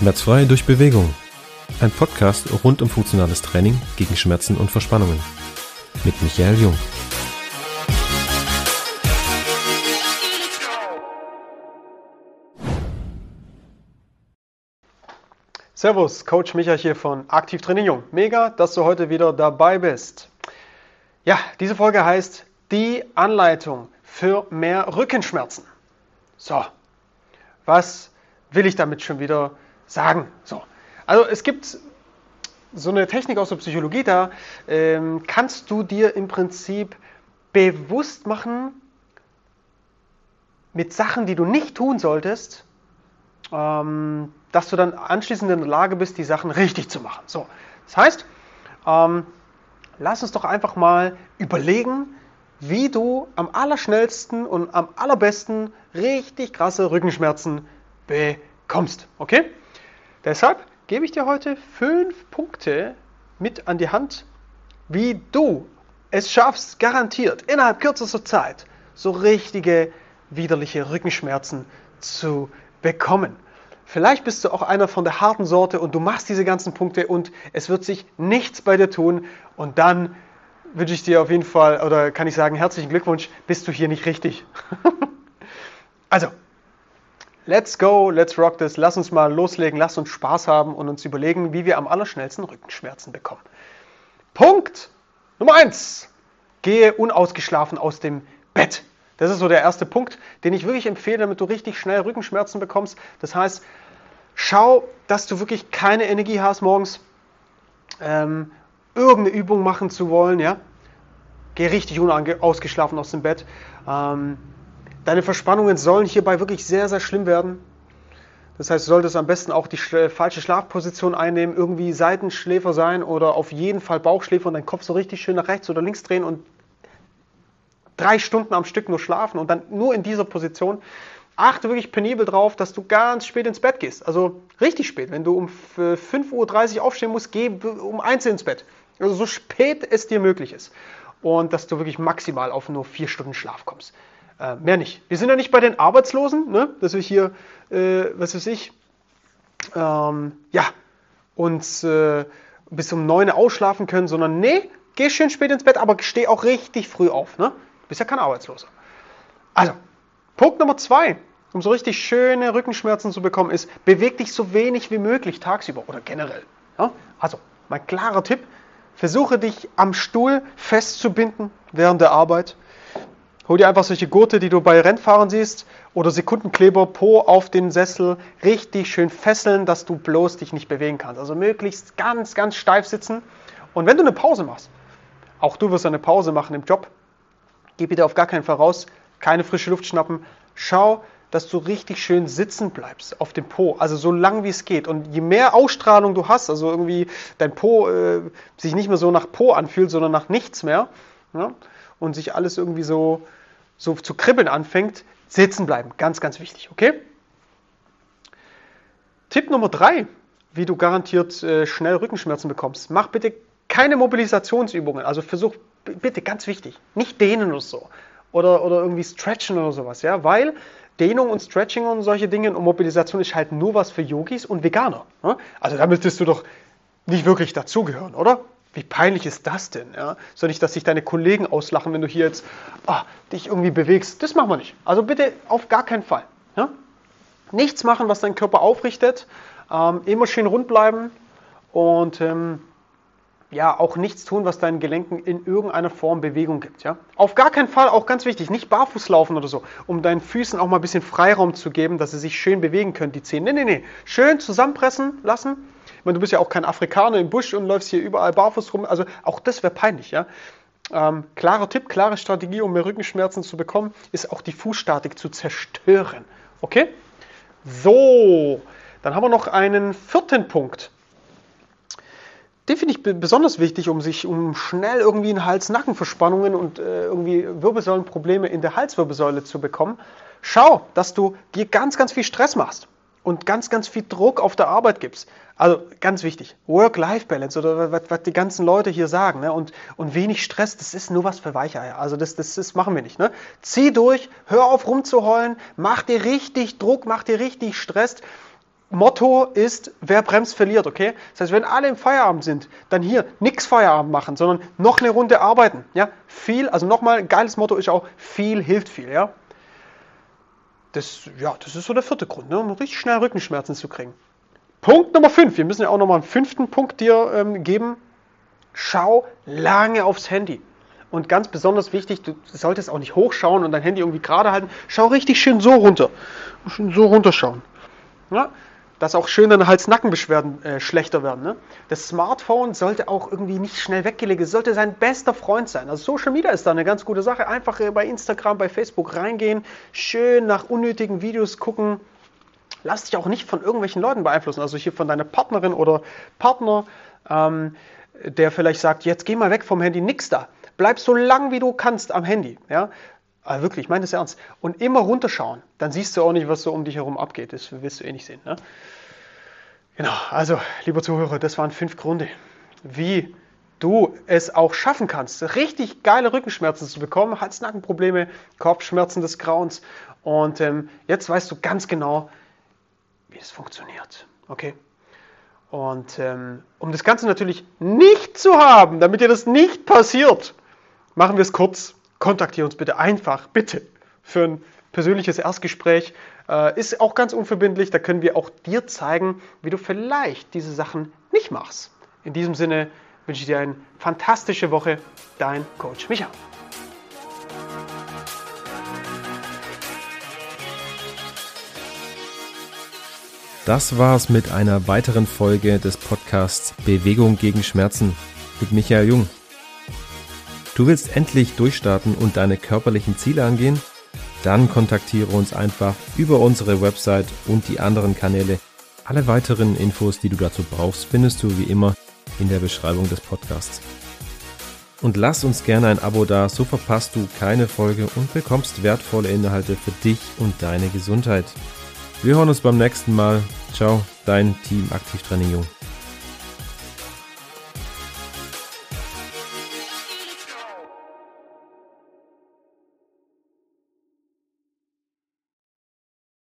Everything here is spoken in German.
Schmerzfrei durch Bewegung. Ein Podcast rund um funktionales Training gegen Schmerzen und Verspannungen. Mit Michael Jung. Servus, Coach Michael hier von Aktiv Training Jung. Mega, dass du heute wieder dabei bist. Ja, diese Folge heißt die Anleitung für mehr Rückenschmerzen. So, was will ich damit schon wieder sagen? So, also es gibt so eine Technik aus der Psychologie, da ähm, kannst du dir im Prinzip bewusst machen mit Sachen, die du nicht tun solltest, ähm, dass du dann anschließend in der Lage bist, die Sachen richtig zu machen. So, das heißt, ähm, lass uns doch einfach mal überlegen, wie du am allerschnellsten und am allerbesten richtig krasse Rückenschmerzen bekommst. Okay? Deshalb gebe ich dir heute fünf Punkte mit an die Hand, wie du es schaffst, garantiert innerhalb kürzester Zeit so richtige widerliche Rückenschmerzen zu bekommen. Vielleicht bist du auch einer von der harten Sorte und du machst diese ganzen Punkte und es wird sich nichts bei dir tun und dann wünsche ich dir auf jeden Fall, oder kann ich sagen, herzlichen Glückwunsch, bist du hier nicht richtig. also, let's go, let's rock this, lass uns mal loslegen, lass uns Spaß haben und uns überlegen, wie wir am allerschnellsten Rückenschmerzen bekommen. Punkt Nummer eins: Gehe unausgeschlafen aus dem Bett. Das ist so der erste Punkt, den ich wirklich empfehle, damit du richtig schnell Rückenschmerzen bekommst. Das heißt, schau, dass du wirklich keine Energie hast morgens. Ähm, irgendeine Übung machen zu wollen, ja, geh richtig unausgeschlafen aus dem Bett. Ähm, deine Verspannungen sollen hierbei wirklich sehr, sehr schlimm werden. Das heißt, du solltest am besten auch die falsche Schlafposition einnehmen, irgendwie Seitenschläfer sein oder auf jeden Fall Bauchschläfer und deinen Kopf so richtig schön nach rechts oder links drehen und drei Stunden am Stück nur schlafen und dann nur in dieser Position. Achte wirklich penibel drauf, dass du ganz spät ins Bett gehst. Also richtig spät. Wenn du um 5.30 Uhr aufstehen musst, geh um 1 Uhr ins Bett. Also so spät es dir möglich ist. Und dass du wirklich maximal auf nur vier Stunden Schlaf kommst. Äh, mehr nicht. Wir sind ja nicht bei den Arbeitslosen, ne? dass wir hier, äh, was weiß ich, ähm, ja, uns äh, bis um 9 Uhr ausschlafen können, sondern nee, geh schön spät ins Bett, aber steh auch richtig früh auf. Ne? Du bist ja kein Arbeitsloser. Also, Punkt Nummer zwei, um so richtig schöne Rückenschmerzen zu bekommen, ist, beweg dich so wenig wie möglich tagsüber oder generell. Ja? Also, mein klarer Tipp, Versuche dich am Stuhl festzubinden während der Arbeit. Hol dir einfach solche Gurte, die du bei Rennfahrern siehst, oder Sekundenkleber Po auf den Sessel richtig schön fesseln, dass du bloß dich nicht bewegen kannst. Also möglichst ganz, ganz steif sitzen. Und wenn du eine Pause machst, auch du wirst eine Pause machen im Job, geh bitte auf gar keinen Fall raus, keine frische Luft schnappen. Schau, dass du richtig schön sitzen bleibst auf dem Po, also so lang wie es geht. Und je mehr Ausstrahlung du hast, also irgendwie dein Po äh, sich nicht mehr so nach Po anfühlt, sondern nach nichts mehr, ja, und sich alles irgendwie so, so zu kribbeln anfängt, sitzen bleiben. Ganz, ganz wichtig, okay? Tipp Nummer drei, wie du garantiert äh, schnell Rückenschmerzen bekommst. Mach bitte keine Mobilisationsübungen. Also versuch bitte ganz wichtig, nicht dehnen oder so. Oder, oder irgendwie stretchen oder sowas, ja, weil Dehnung und Stretching und solche Dinge und Mobilisation ist halt nur was für Yogis und Veganer. Ne? Also da müsstest du doch nicht wirklich dazugehören, oder? Wie peinlich ist das denn? Ja? So nicht, dass sich deine Kollegen auslachen, wenn du hier jetzt ah, dich irgendwie bewegst. Das machen wir nicht. Also bitte auf gar keinen Fall. Ja? Nichts machen, was deinen Körper aufrichtet. Ähm, immer schön rund bleiben und ähm, ja auch nichts tun, was deinen Gelenken in irgendeiner Form Bewegung gibt. Ja? Auf gar keinen Fall, auch ganz wichtig, nicht barfuß laufen oder so, um deinen Füßen auch mal ein bisschen Freiraum zu geben, dass sie sich schön bewegen können, die Zehen. Nee, nee, nee. Schön zusammenpressen lassen. Ich meine, du bist ja auch kein Afrikaner im Busch und läufst hier überall barfuß rum. Also auch das wäre peinlich. Ja? Ähm, klarer Tipp, klare Strategie, um mehr Rückenschmerzen zu bekommen, ist auch die Fußstatik zu zerstören. Okay? So, dann haben wir noch einen vierten Punkt den finde ich besonders wichtig, um sich um schnell irgendwie in Hals-Nacken-Verspannungen und äh, irgendwie Wirbelsäulenprobleme in der Halswirbelsäule zu bekommen. Schau, dass du dir ganz, ganz viel Stress machst und ganz, ganz viel Druck auf der Arbeit gibst. Also ganz wichtig, Work-Life-Balance oder was, was, die ganzen Leute hier sagen. Ne? Und, und wenig Stress, das ist nur was für Weicheier. Also das, das, das machen wir nicht. Ne? Zieh durch, hör auf rumzuheulen, mach dir richtig Druck, mach dir richtig Stress Motto ist, wer bremst, verliert, okay? Das heißt, wenn alle im Feierabend sind, dann hier nichts Feierabend machen, sondern noch eine Runde arbeiten, ja? Viel, also nochmal, geiles Motto ist auch, viel hilft viel, ja? Das, ja, das ist so der vierte Grund, ne? um richtig schnell Rückenschmerzen zu kriegen. Punkt Nummer 5. Wir müssen ja auch nochmal einen fünften Punkt dir ähm, geben. Schau lange aufs Handy. Und ganz besonders wichtig, du solltest auch nicht hochschauen und dein Handy irgendwie gerade halten. Schau richtig schön so runter. Schön so runterschauen. Ja? Dass auch schön deine Hals-Nacken-Beschwerden äh, schlechter werden. Ne? Das Smartphone sollte auch irgendwie nicht schnell weggelegt. Es sollte sein bester Freund sein. Also Social Media ist da eine ganz gute Sache. Einfach äh, bei Instagram, bei Facebook reingehen, schön nach unnötigen Videos gucken. Lass dich auch nicht von irgendwelchen Leuten beeinflussen. Also hier von deiner Partnerin oder Partner, ähm, der vielleicht sagt, jetzt geh mal weg vom Handy, nix da. Bleib so lang wie du kannst am Handy. Ja? Aber wirklich, ich meine das ernst. Und immer runterschauen. Dann siehst du auch nicht, was so um dich herum abgeht. Das willst du eh nicht sehen. Ne? Genau, also, lieber Zuhörer, das waren fünf Gründe, wie du es auch schaffen kannst, richtig geile Rückenschmerzen zu bekommen, Hals-Nackenprobleme, Kopfschmerzen des Grauens. Und ähm, jetzt weißt du ganz genau, wie es funktioniert. Okay? Und ähm, um das Ganze natürlich nicht zu haben, damit dir das nicht passiert, machen wir es kurz. Kontaktiere uns bitte einfach, bitte, für ein persönliches Erstgespräch. Äh, ist auch ganz unverbindlich. Da können wir auch dir zeigen, wie du vielleicht diese Sachen nicht machst. In diesem Sinne wünsche ich dir eine fantastische Woche. Dein Coach Micha. Das war's mit einer weiteren Folge des Podcasts Bewegung gegen Schmerzen mit Michael Jung. Du willst endlich durchstarten und deine körperlichen Ziele angehen? Dann kontaktiere uns einfach über unsere Website und die anderen Kanäle. Alle weiteren Infos, die du dazu brauchst, findest du wie immer in der Beschreibung des Podcasts. Und lass uns gerne ein Abo da, so verpasst du keine Folge und bekommst wertvolle Inhalte für dich und deine Gesundheit. Wir hören uns beim nächsten Mal. Ciao, dein Team Aktivtraining Jung.